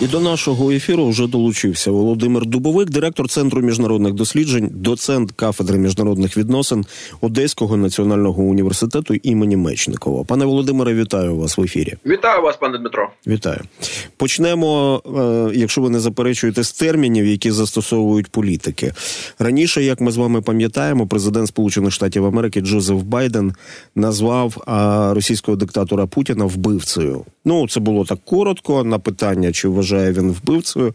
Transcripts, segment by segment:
І до нашого ефіру вже долучився Володимир Дубовик, директор центру міжнародних досліджень, доцент кафедри міжнародних відносин Одеського національного університету імені Мечникова. Пане Володимире, вітаю вас в ефірі. Вітаю вас, пане Дмитро. Вітаю. Почнемо, е, якщо ви не заперечуєте з термінів, які застосовують політики. Раніше, як ми з вами пам'ятаємо, президент Сполучених Штатів Америки Джозеф Байден назвав російського диктатора Путіна вбивцею. Ну це було так коротко на питання, чи вважає вважає він вбивцею.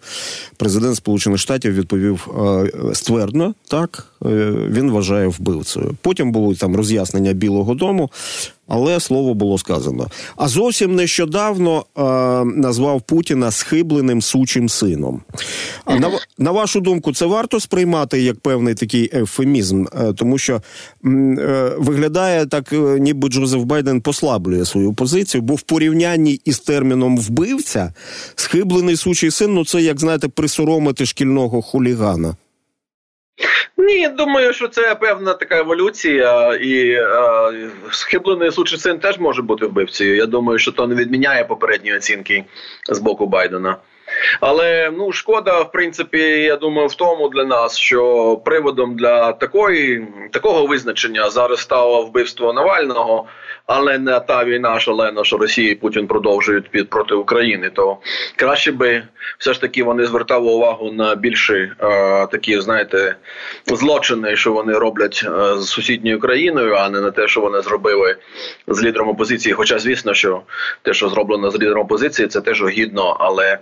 Президент Сполучених Штатів відповів е, ствердно, так е, він вважає вбивцею. Потім були там роз'яснення Білого Дому але слово було сказано. А зовсім нещодавно е, назвав Путіна схибленим сучим сином. А на на вашу думку, це варто сприймати як певний такий ефемізм, е, тому що е, виглядає так, е, ніби Джозеф Байден послаблює свою позицію, бо в порівнянні із терміном вбивця схиблений сучий син ну це як знаєте, присоромити шкільного хулігана. Ні, думаю, що це певна така еволюція, і е, схиблений сучий син теж може бути вбивцею. Я думаю, що то не відміняє попередні оцінки з боку Байдена. Але ну шкода, в принципі, я думаю, в тому для нас, що приводом для такої такого визначення зараз стало вбивство Навального але не та війна шалена, що Росія і Путін продовжують під проти України. То краще би все ж таки вони звертали увагу на більші е, такі, знаєте, злочини, що вони роблять е, з сусідньою країною, а не на те, що вони зробили з лідером опозиції. Хоча, звісно, що те, що зроблено з лідером опозиції, це теж огідно. Але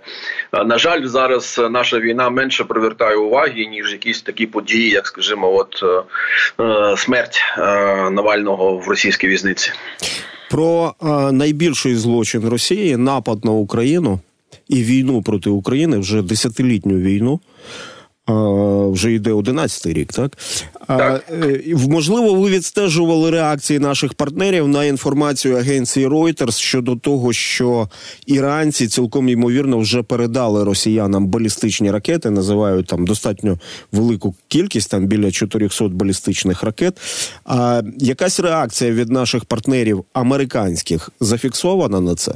на жаль, зараз наша війна менше привертає уваги ніж якісь такі події, як скажімо, от е, е смерть е, Навального в російській візниці. Про найбільший злочин Росії напад на Україну і війну проти України вже десятилітню війну вже йде 11-й рік, так? так. Е, можливо, ви відстежували реакції наших партнерів на інформацію агенції Reuters щодо того, що іранці цілком ймовірно вже передали росіянам балістичні ракети, називають там достатньо велику кількість, там біля 400 балістичних ракет. А якась реакція від наших партнерів американських зафіксована на це?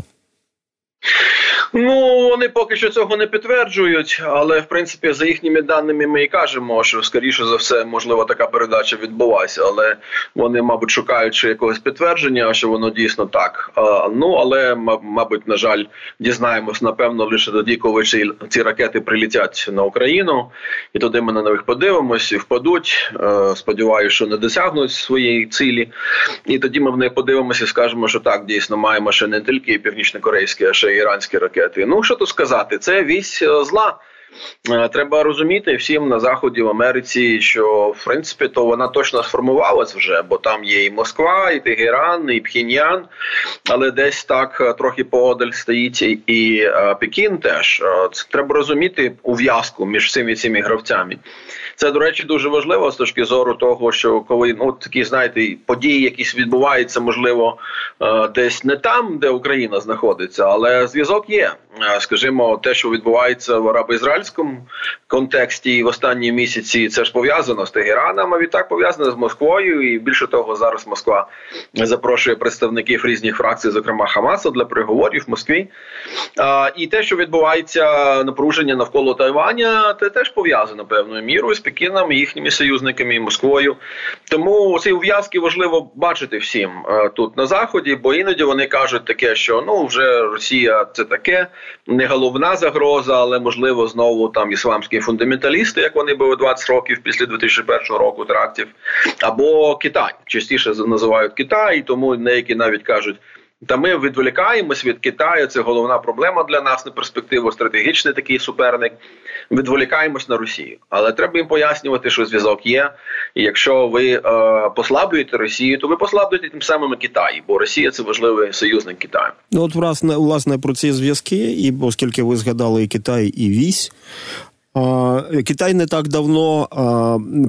Ну вони поки що цього не підтверджують, але в принципі за їхніми даними ми і кажемо, що скоріше за все можливо така передача відбулася, але вони, мабуть, шукаючи якогось підтвердження, що воно дійсно так. А, ну але мабуть, на жаль, дізнаємось напевно лише тоді, коли ці, ці ракети прилітять на Україну, і тоді ми на них подивимось і впадуть. Е, сподіваюся, що не досягнуть своєї цілі, і тоді ми в них подивимося і скажемо, що так дійсно маємо ще не тільки північно-корейські, а ще й іранські ракети ракети. Ну що тут сказати, це вісь е, зла. Е, треба розуміти всім на заході в Америці, що в принципі то вона точно сформувалась вже, бо там є і Москва, і Тегеран, і Пхіньян, але десь так е, трохи поодаль стоїть і, і Пекін. Теж це треба розуміти ув'язку між всіми цими гравцями. Це до речі дуже важливо з точки зору того, що коли ну такі знаєте події, якісь відбуваються, можливо, е, десь не там, де Україна знаходиться, але зв'язок є. Е, скажімо, те, що відбувається в арабо-ізраїльському контексті і в останні місяці, це ж пов'язано з Тегераном, а відтак пов'язано з Москвою. І більше того, зараз Москва запрошує представників різних фракцій, зокрема Хамасу, для переговорів в Москві. І те, що відбувається напруження навколо Тайваня, це теж пов'язано певною мірою з Пекіном, їхніми союзниками і Москвою. Тому ці ув'язки важливо бачити всім е, тут на заході, бо іноді вони кажуть таке, що ну вже Росія це таке не головна загроза, але можливо знову там ісламські фундаменталісти, як вони були 20 років після 2001 року терактів, або Китай частіше називають Китай, тому деякі навіть кажуть. Та ми відволікаємось від Китаю. Це головна проблема для нас на перспективу. Стратегічний такий суперник. Відволікаємось на Росію, але треба їм пояснювати, що зв'язок є. І якщо ви е, послаблюєте Росію, то ви послаблюєте тим самим Китай, бо Росія це важливий союзник Китаю. Ну от власне власне про ці зв'язки, і оскільки ви згадали і Китай і вісь. Китай не так давно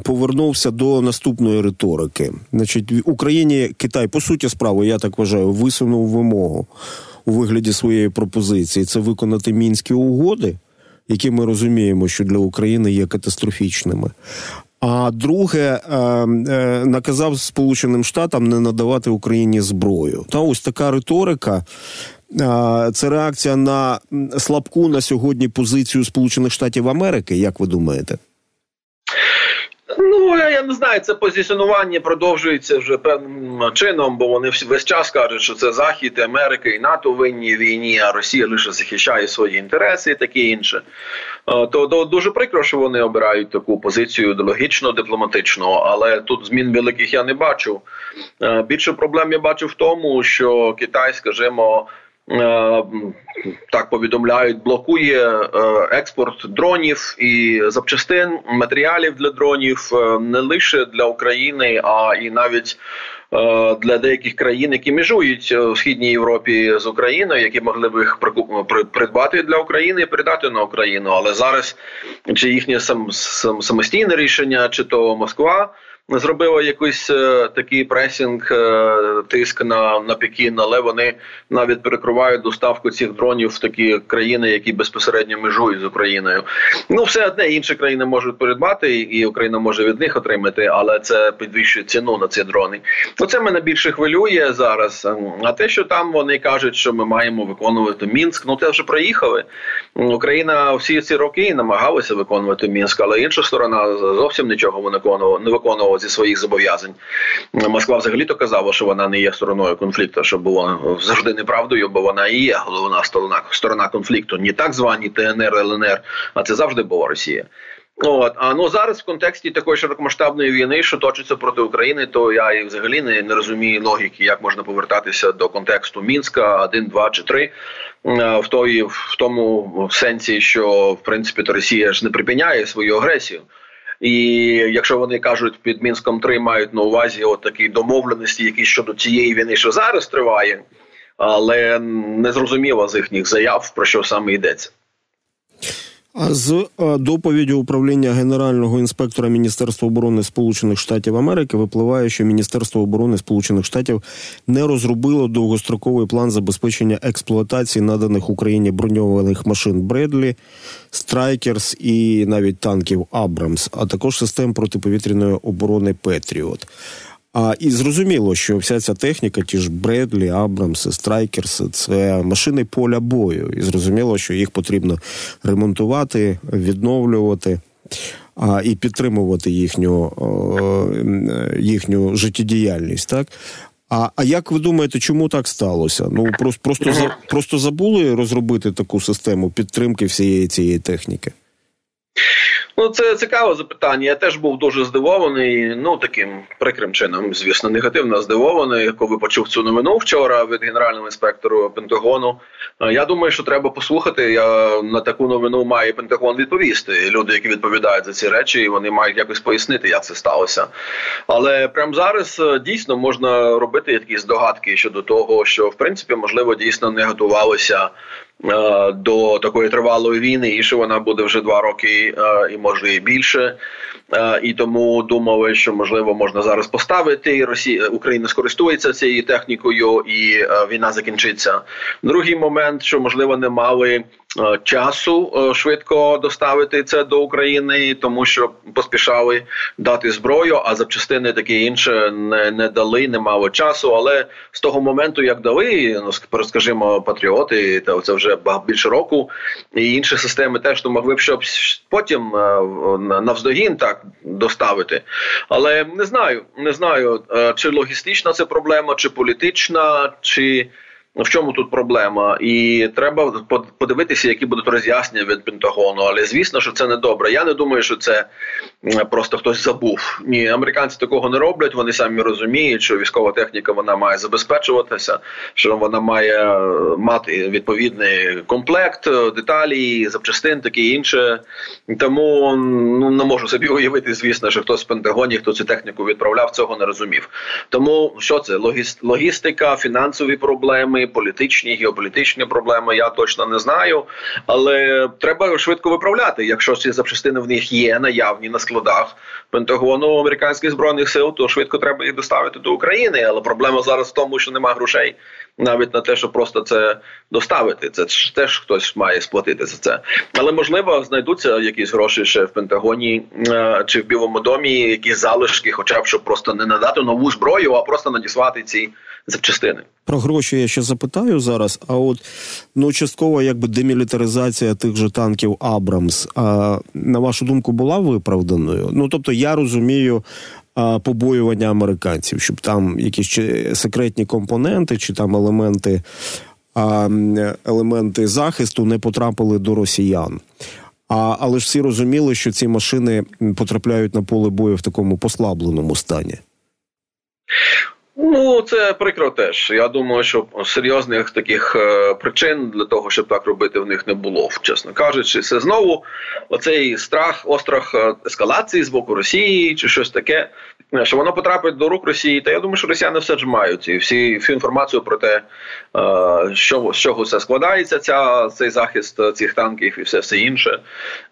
повернувся до наступної риторики. Значить, в Україні Китай, по суті, справи, я так вважаю, висунув вимогу у вигляді своєї пропозиції це виконати мінські угоди, які ми розуміємо, що для України є катастрофічними. А друге, е, е, наказав Сполученим Штатам не надавати Україні зброю. Та ось така риторика Це реакція на слабку на сьогодні позицію Сполучених Штатів Америки. Як ви думаєте? Ну я не знаю, це позиціонування продовжується вже певним чином, бо вони весь час кажуть, що це Захід, Америка і НАТО винні війні, а Росія лише захищає свої інтереси і таке інше. Е, то дуже прикро, що вони обирають таку позицію ідеологічно дипломатичну, але тут змін великих я не бачу. Е, більше проблем я бачу в тому, що Китай, скажімо. Е, так повідомляють, блокує е, експорт дронів і запчастин матеріалів для дронів е, не лише для України, а і навіть для деяких країн, які межують в східній Європі з Україною, які могли б їх придбати для України і передати на Україну. Але зараз чи їхнє самостійне рішення, чи то Москва зробила якийсь е, такий пресінг, е, тиск на на Пекін, але вони навіть перекривають доставку цих дронів в такі країни, які безпосередньо межують з Україною. Ну все одне інші країни можуть передбати, і Україна може від них отримати, але це підвищує ціну на ці дрони. Оце мене більше хвилює зараз. А те, що там вони кажуть, що ми маємо виконувати мінськ, ну те вже проїхали. Україна всі ці роки намагалася виконувати мінськ, але інша сторона зовсім нічого не виконувала зі своїх зобов'язань. Москва взагалі то казала, що вона не є стороною конфлікту, що було завжди неправдою, бо вона і є головна сторона сторона конфлікту, не так звані ТНР, ЛНР, а це завжди була Росія. От а ну зараз в контексті такої широкомасштабної війни, що точиться проти України, то я і взагалі не, не розумію логіки, як можна повертатися до контексту мінська 1, 2 чи 3, в той в тому сенсі, що в принципі то Росія ж не припиняє свою агресію. І якщо вони кажуть під мінськом 3 мають на увазі от такі домовленості, які щодо цієї війни, що зараз триває, але не зрозуміло з їхніх заяв про що саме йдеться. З доповіді управління генерального інспектора Міністерства оборони Сполучених Штатів Америки випливає, що Міністерство оборони Сполучених Штатів не розробило довгостроковий план забезпечення експлуатації наданих Україні броньованих машин Бредлі, Страйкерс і навіть танків Абрамс, а також систем протиповітряної оборони Петріот. А і зрозуміло, що вся ця техніка, ті ж Бредлі, Абрамси, Страйкерси, це машини поля бою. І зрозуміло, що їх потрібно ремонтувати, відновлювати. А і підтримувати їхню їхню життєдіяльність, так а а як ви думаєте, чому так сталося? Ну просто просто просто забули розробити таку систему підтримки всієї цієї техніки? Ну, це цікаве запитання. Я теж був дуже здивований. Ну таким прикрим чином, звісно, негативно здивований, коли почув цю новину вчора від генерального інспектору Пентагону. Я думаю, що треба послухати. Я на таку новину має Пентагон відповісти. Люди, які відповідають за ці речі, вони мають якось пояснити, як це сталося. Але прямо зараз е, дійсно можна робити якісь догадки щодо того, що в принципі можливо дійсно не готувалося. Е, до такої тривалої війни, і що вона буде вже два роки, е, і може і більше. Е, і тому думали, що можливо можна зараз поставити. Росія Україна скористується цією технікою, і війна закінчиться. Другий момент, що можливо не мали часу е, швидко доставити це до України, тому що поспішали дати зброю, а запчастини таке інше не не дали, не мало часу. Але з того моменту, як дали, ну скажімо, патріоти, то це вже більше року, і інші системи теж то могли б щоб потім е, навздогін так доставити. Але не знаю, не знаю, чи логістична це проблема, чи політична, чи в чому тут проблема? І треба подивитися, які будуть роз'яснення від Пентагону. Але звісно, що це не добре. Я не думаю, що це просто хтось забув. Ні, американці такого не роблять. Вони самі розуміють, що військова техніка вона має забезпечуватися, що вона має е, мати відповідний комплект, е, деталі, запчастин, таке інше. Тому ну не можу собі уявити, звісно, що хтось в Пентагоні, хто цю техніку відправляв, цього не розумів. Тому що це логістика, фінансові проблеми політичні, геополітичні проблеми. Я точно не знаю, але треба швидко виправляти. Якщо ці запчастини в них є наявні на складах Пентагону американських збройних сил, то швидко треба їх доставити до України. Але проблема зараз в тому, що немає грошей навіть на те, щоб просто це доставити. Це теж хтось має сплатити за це. Але можливо знайдуться якісь гроші ще в Пентагоні е, чи в Білому домі, якісь залишки, хоча б щоб просто не надати нову зброю, а просто надіслати ці запчастини. Про гроші я ще запитаю зараз. А от ну частково якби демілітаризація тих же танків Абрамс, а, на вашу думку, була виправданою? Ну тобто, я розумію. Побоювання американців, щоб там якісь секретні компоненти, чи там елементи елементи захисту не потрапили до росіян. А, Але ж всі розуміли, що ці машини потрапляють на поле бою в такому послабленому стані. Ну, це прикро теж. Я думаю, що серйозних таких е, причин для того, щоб так робити, в них не було, чесно кажучи. Це знову оцей страх, острах е, ескалації з боку Росії чи щось таке. Що воно потрапить до рук Росії, та я думаю, що Росіяни все ж мають і всі всю інформацію про те, е, що з чого це складається, ця цей захист е, цих танків і все все інше.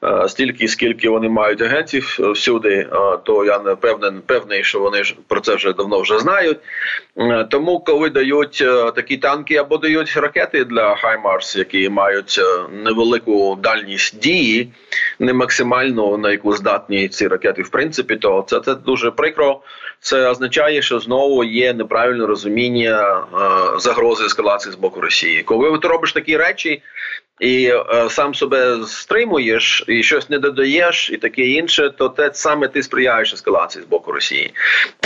Е, стільки, скільки вони мають агентів всюди, то я не певний, певний, що вони ж про це вже давно вже знають. Тому, коли дають такі танки або дають ракети для Хаймарс, які мають невелику дальність дії, не максимальну на яку здатні ці ракети, в принципі, то це, це дуже прикро це означає, що знову є неправильне розуміння е, загрози ескалації з боку Росії. Коли ти робиш такі речі, і е, сам себе стримуєш і щось не додаєш, і таке інше, то те саме ти сприяєш ескалації з боку Росії.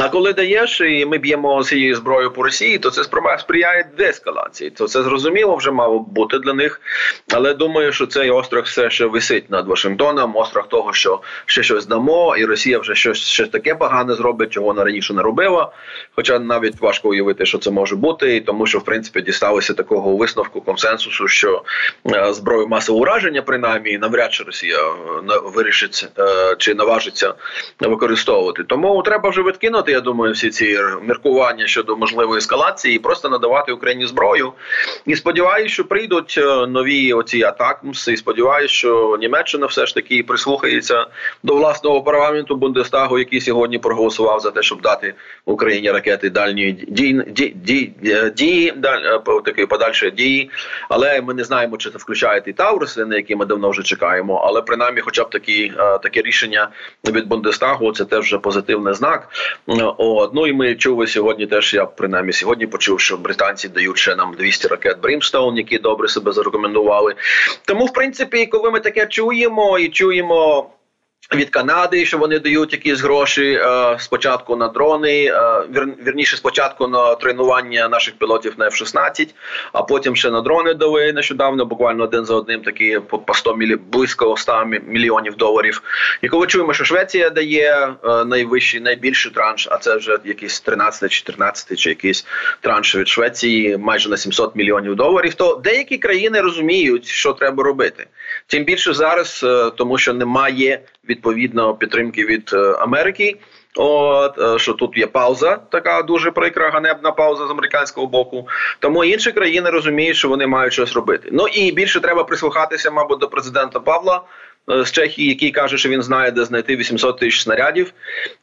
А коли даєш, і ми б'ємо цією зброєю по Росії, то це сприяє деескалації. То це зрозуміло вже мало бути для них. Але думаю, що цей острах все ще висить над Вашингтоном. Острах того, що ще щось дамо, і Росія вже щось щось таке погане зробить, чого вона раніше не робила. Хоча навіть важко уявити, що це може бути, і тому що в принципі дісталося такого висновку консенсусу, що. Зброю масового ураження, принаймні навряд чи Росія е, вирішить е, чи наважиться використовувати. Тому треба вже відкинути. Я думаю, всі ці міркування щодо можливої ескалації, і просто надавати Україні зброю. І сподіваюся, що прийдуть е, нові оці атакмси. І сподіваюся, що Німеччина все ж таки прислухається до власного парламенту Бундестагу, який сьогодні проголосував за те, щоб дати Україні ракети дальньої дії дії, дії, дії, дії подальшої дії. Але ми не знаємо, чи це включають і Тауруси, на які ми давно вже чекаємо. Але принаймні, хоча б такі е, таке рішення від Бундестагу, це теж вже позитивний знак. От. Ну і ми чули сьогодні. Теж я принаймні сьогодні почув, що британці дають ще нам 200 ракет Брімстоун, які добре себе зарекомендували. Тому, в принципі, коли ми таке чуємо і чуємо від Канади, що вони дають якісь гроші е, спочатку на дрони, е, вір, вірніше спочатку на тренування наших пілотів на F-16, а потім ще на дрони дали нещодавно, буквально один за одним, такі по, по 100 мілі, близько 100 мільйонів доларів. І коли чуємо, що Швеція дає е, найвищий, найбільший транш, а це вже якийсь 13 14 чи якийсь транш від Швеції, майже на 700 мільйонів доларів, то деякі країни розуміють, що треба робити. Тим більше зараз, е, тому що немає відповідно підтримки від е, Америки. От е, що тут є пауза, така дуже прикра, ганебна пауза з американського боку. Тому інші країни розуміють, що вони мають щось робити. Ну і більше треба прислухатися, мабуть, до президента Павла. Е, з Чехії, який каже, що він знає, де знайти 800 тисяч снарядів.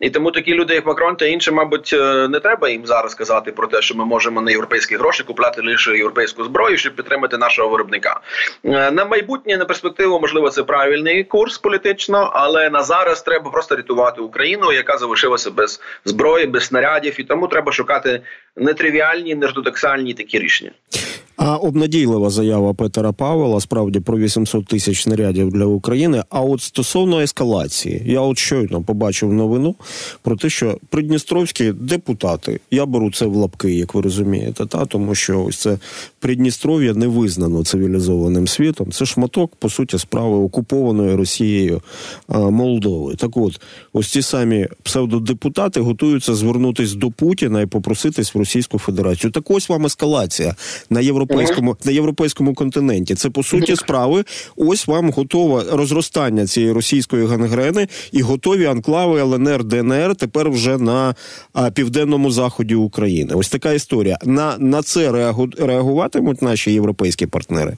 І тому такі люди, як Макрон та інші, мабуть, е, не треба їм зараз казати про те, що ми можемо на європейські гроші купляти лише європейську зброю, щоб підтримати нашого виробника. Е, на майбутнє на перспективу, можливо, це правильний курс політично, але на зараз треба просто рятувати Україну, яка залишилася без зброї, без снарядів, і тому треба шукати нетривіальні, неждотексальні такі рішення. А обнадійлива заява Петера Павела справді про 800 тисяч снарядів для України. А от стосовно ескалації, я от щойно побачив новину про те, що придністровські депутати, я беру це в лапки, як ви розумієте, та тому що ось це Придністров'я не визнано цивілізованим світом. Це шматок, по суті, справи окупованої Росією Молдови. Так, от ось ці самі псевдодепутати готуються звернутись до Путіна і попроситись в Російську Федерацію. Так ось вам ескалація на європейському на європейському континенті. Це по суті справи. Ось вам готове розростання цієї російської гангрени і готові анклави ЛНР ДНР тепер вже на а, південному заході України. Ось така історія. На на це реагу, реагуватимуть наші європейські партнери.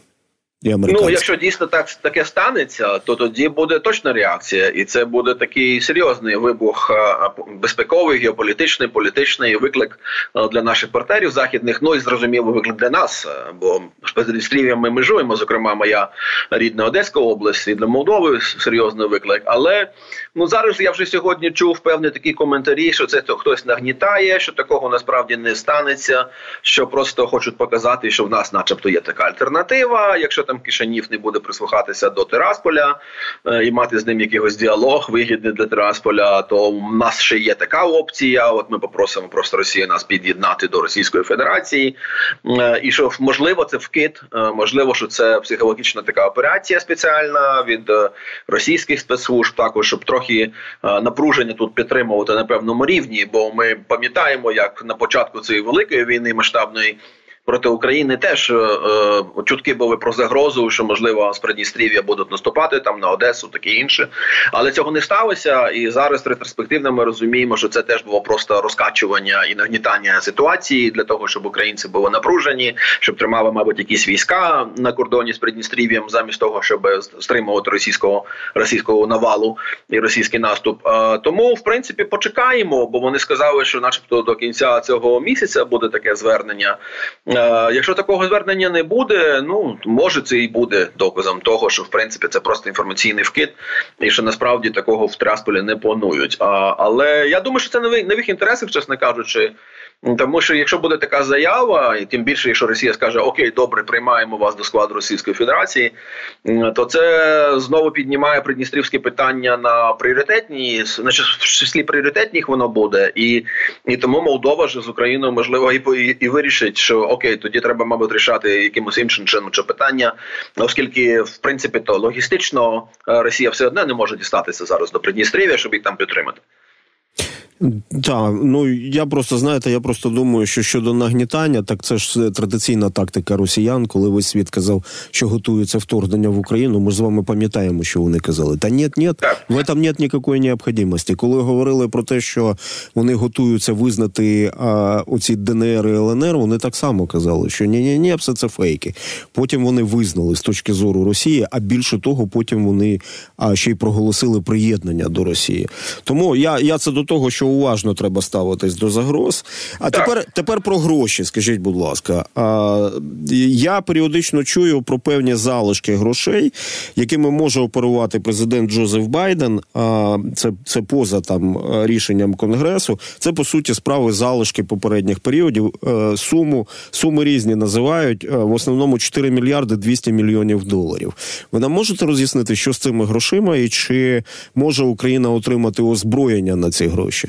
І ну, якщо дійсно так таке станеться, то тоді буде точна реакція, і це буде такий серйозний вибух безпековий, геополітичний, політичний виклик для наших партнерів західних. Ну і зрозуміло виклик для нас. Бо з ми межуємо, зокрема, моя рідна Одеська область і для Молдови серйозний виклик. Але ну зараз я вже сьогодні чув певні такі коментарі, що це хтось нагнітає, що такого насправді не станеться, що просто хочуть показати, що в нас, начебто, є така альтернатива. Якщо там Кишанів не буде прислухатися до Тирасполя е, і мати з ним якийсь діалог, вигідний для Тирасполя, то в нас ще є така опція. От ми попросимо просто Росію нас під'єднати до Російської Федерації, е, і що можливо це вкид, е, можливо, що це психологічна така операція спеціальна від російських спецслужб, також щоб трохи напруження тут підтримувати на певному рівні, бо ми пам'ятаємо, як на початку цієї великої війни масштабної проти України теж е, е, чутки були про загрозу, що можливо з Придністрів'я будуть наступати там на Одесу, таке інше. Але цього не сталося. І зараз ретроспективно ми розуміємо, що це теж було просто розкачування і нагнітання ситуації для того, щоб українці були напружені, щоб тримали, мабуть, якісь війська на кордоні з Придністрів'ям, замість того, щоб стримувати російського російського навалу і російський наступ. Е, тому, в принципі, почекаємо, бо вони сказали, що, начебто, до кінця цього місяця буде таке звернення. Е, якщо такого звернення не буде, ну може це і буде доказом того, що в принципі це просто інформаційний вкид, і що насправді такого в Трасполі не планують. А, Але я думаю, що це не в їх інтересах, чесно кажучи. Тому що якщо буде така заява, і тим більше, якщо Росія скаже Окей, добре, приймаємо вас до складу Російської Федерації, то це знову піднімає придністрівське питання на пріоритетні, значить в числі пріоритетних воно буде, і і тому Молдова ж з Україною можливо і і, і вирішить, що окей, тоді треба, мабуть, рішати якимось іншим чином чи питання, оскільки в принципі то логістично е, Росія все одно не може дістатися зараз до Придністрів'я, щоб їх там підтримати. Так, ну я просто знаєте, я просто думаю, що щодо нагнітання, так це ж традиційна тактика росіян, коли весь світ казав, що готується вторгнення в Україну. Ми ж з вами пам'ятаємо, що вони казали. Та ні, ні, в этом нет ніякої необхідності. Коли говорили про те, що вони готуються визнати а, оці ДНР і ЛНР, вони так само казали, що ні, ні, ні, все це фейки. Потім вони визнали з точки зору Росії, а більше того, потім вони а, ще й проголосили приєднання до Росії. Тому я, я це до того, що уважно треба ставитись до загроз. А тепер тепер про гроші. Скажіть, будь ласка, а, я періодично чую про певні залишки грошей, якими може оперувати президент Джозеф Байден. А це це поза там рішенням конгресу. Це по суті справи залишки попередніх періодів. Е, суму суми різні називають е, в основному 4 мільярди 200 мільйонів доларів. Ви нам можете роз'яснити, що з цими грошима, і чи може Україна отримати озброєння на ці гроші?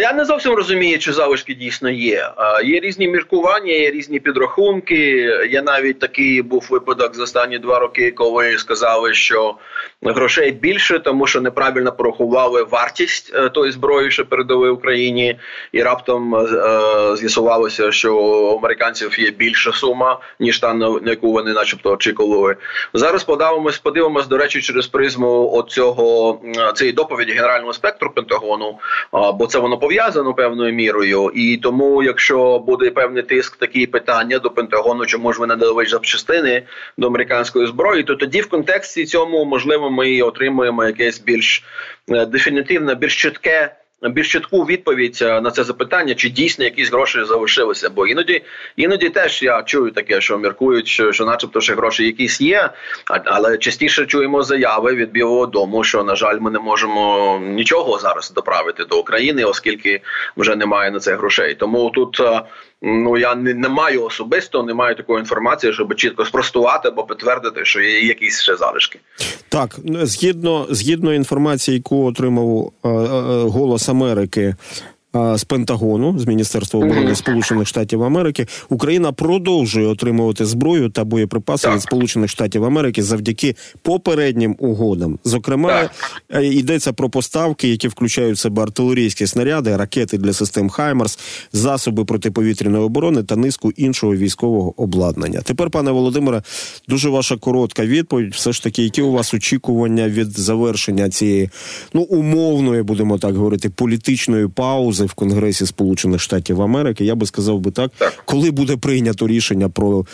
Я не зовсім розумію, чи залишки дійсно є. Є різні міркування, є різні підрахунки. Я навіть такий був випадок за останні два роки, коли сказали, що грошей більше, тому що неправильно порахували вартість е, тої зброї, що передали Україні, і раптом е, з'ясувалося, що у американців є більша сума ніж та на яку вони, начебто, очікували. Зараз подивимось, подивимось, до речі, через призму оцього цієї доповіді генерального спектру Пентагону. Бо це воно пов'язано певною мірою, і тому, якщо буде певний тиск, такі питання до Пентагону, чому ж ви надали запчастини до американської зброї, то тоді в контексті цьому можливо ми отримуємо якесь більш е, дефінітивне, більш чітке більш чітку відповідь е, на це запитання, чи дійсно якісь гроші залишилися. Бо іноді іноді теж я чую таке, що міркують, що, що начебто ще гроші якісь є, але частіше чуємо заяви від Білого Дому, що на жаль, ми не можемо нічого зараз доправити до України, оскільки вже немає на це грошей. Тому тут е, Ну я не, не маю особисто, не маю такої інформації, щоб чітко спростувати або підтвердити, що є якісь ще залишки. Так, згідно згідно інформації, яку отримав е, е, голос Америки з Пентагону з Міністерства оборони Сполучених Штатів Америки Україна продовжує отримувати зброю та боєприпаси так. від Сполучених Штатів Америки завдяки попереднім угодам. Зокрема, так. Е, йдеться про поставки, які включають в себе артилерійські снаряди, ракети для систем Хаймарс, засоби протиповітряної оборони та низку іншого військового обладнання. Тепер, пане Володимире, дуже ваша коротка відповідь. Все ж таки, які у вас очікування від завершення цієї ну умовної, будемо так говорити, політичної паузи докази в Конгресі Сполучених Штатів Америки. Я би сказав би так, Так. коли буде прийнято рішення про е,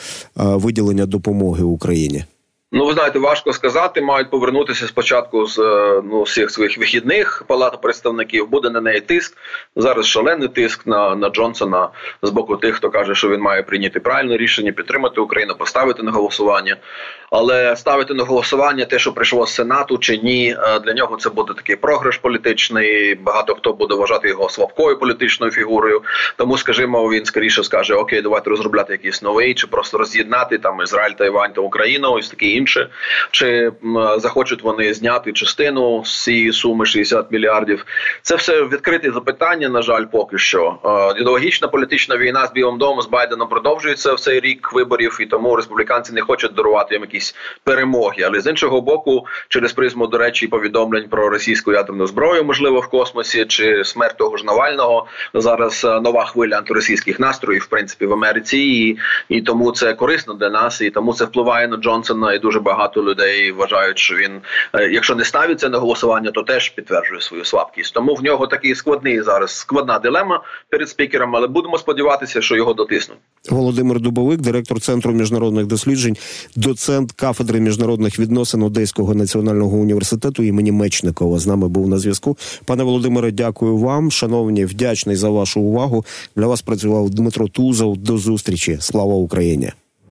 виділення допомоги Україні. Ну, ви знаєте, важко сказати. Мають повернутися спочатку з е, ну всіх своїх вихідних палата представників. Буде на неї тиск. Зараз шалений тиск на, на Джонсона з боку тих, хто каже, що він має прийняти правильне рішення, підтримати Україну, поставити на голосування. Але ставити на голосування те, що прийшло з Сенату чи ні, е, для нього це буде такий програш політичний. Багато хто буде вважати його слабкою політичною фігурою. Тому, скажімо, він скоріше скаже: Окей, давайте розробляти якийсь новий, чи просто роз'єднати там Ізраїль, Тайвань та Україну, ось таке інше. Чи захочуть вони зняти частину з цієї суми 60 мільярдів? Це все відкриті запитання. На жаль, поки що Е, ідеологічна політична війна з Білим домом з Байденом продовжується в цей рік виборів, і тому республіканці не хочуть дарувати їм якісь перемоги. Але з іншого боку, через призму, до речі, повідомлень про російську ядерну зброю, можливо, в космосі чи смерть того ж Навального зараз е, нова хвиля антиросійських настроїв, в принципі, в Америці, і, і тому це корисно для нас, і тому це впливає на Джонсона. І дуже багато людей вважають, що він, е, якщо не ставиться на голосування, то теж підтверджує свою слабкість. Тому в нього такий складний зараз складна дилема перед спікером, але будемо сподіватися, що його дотиснуть. Володимир Дубовик, директор центру міжнародних досліджень, доцент кафедри міжнародних відносин Одеського національного університету імені Мечникова. З нами був на зв'язку. Пане Володимире, дякую вам. Шановні, вдячний за вашу увагу. Для вас працював Дмитро Тузов. До зустрічі. Слава Україні.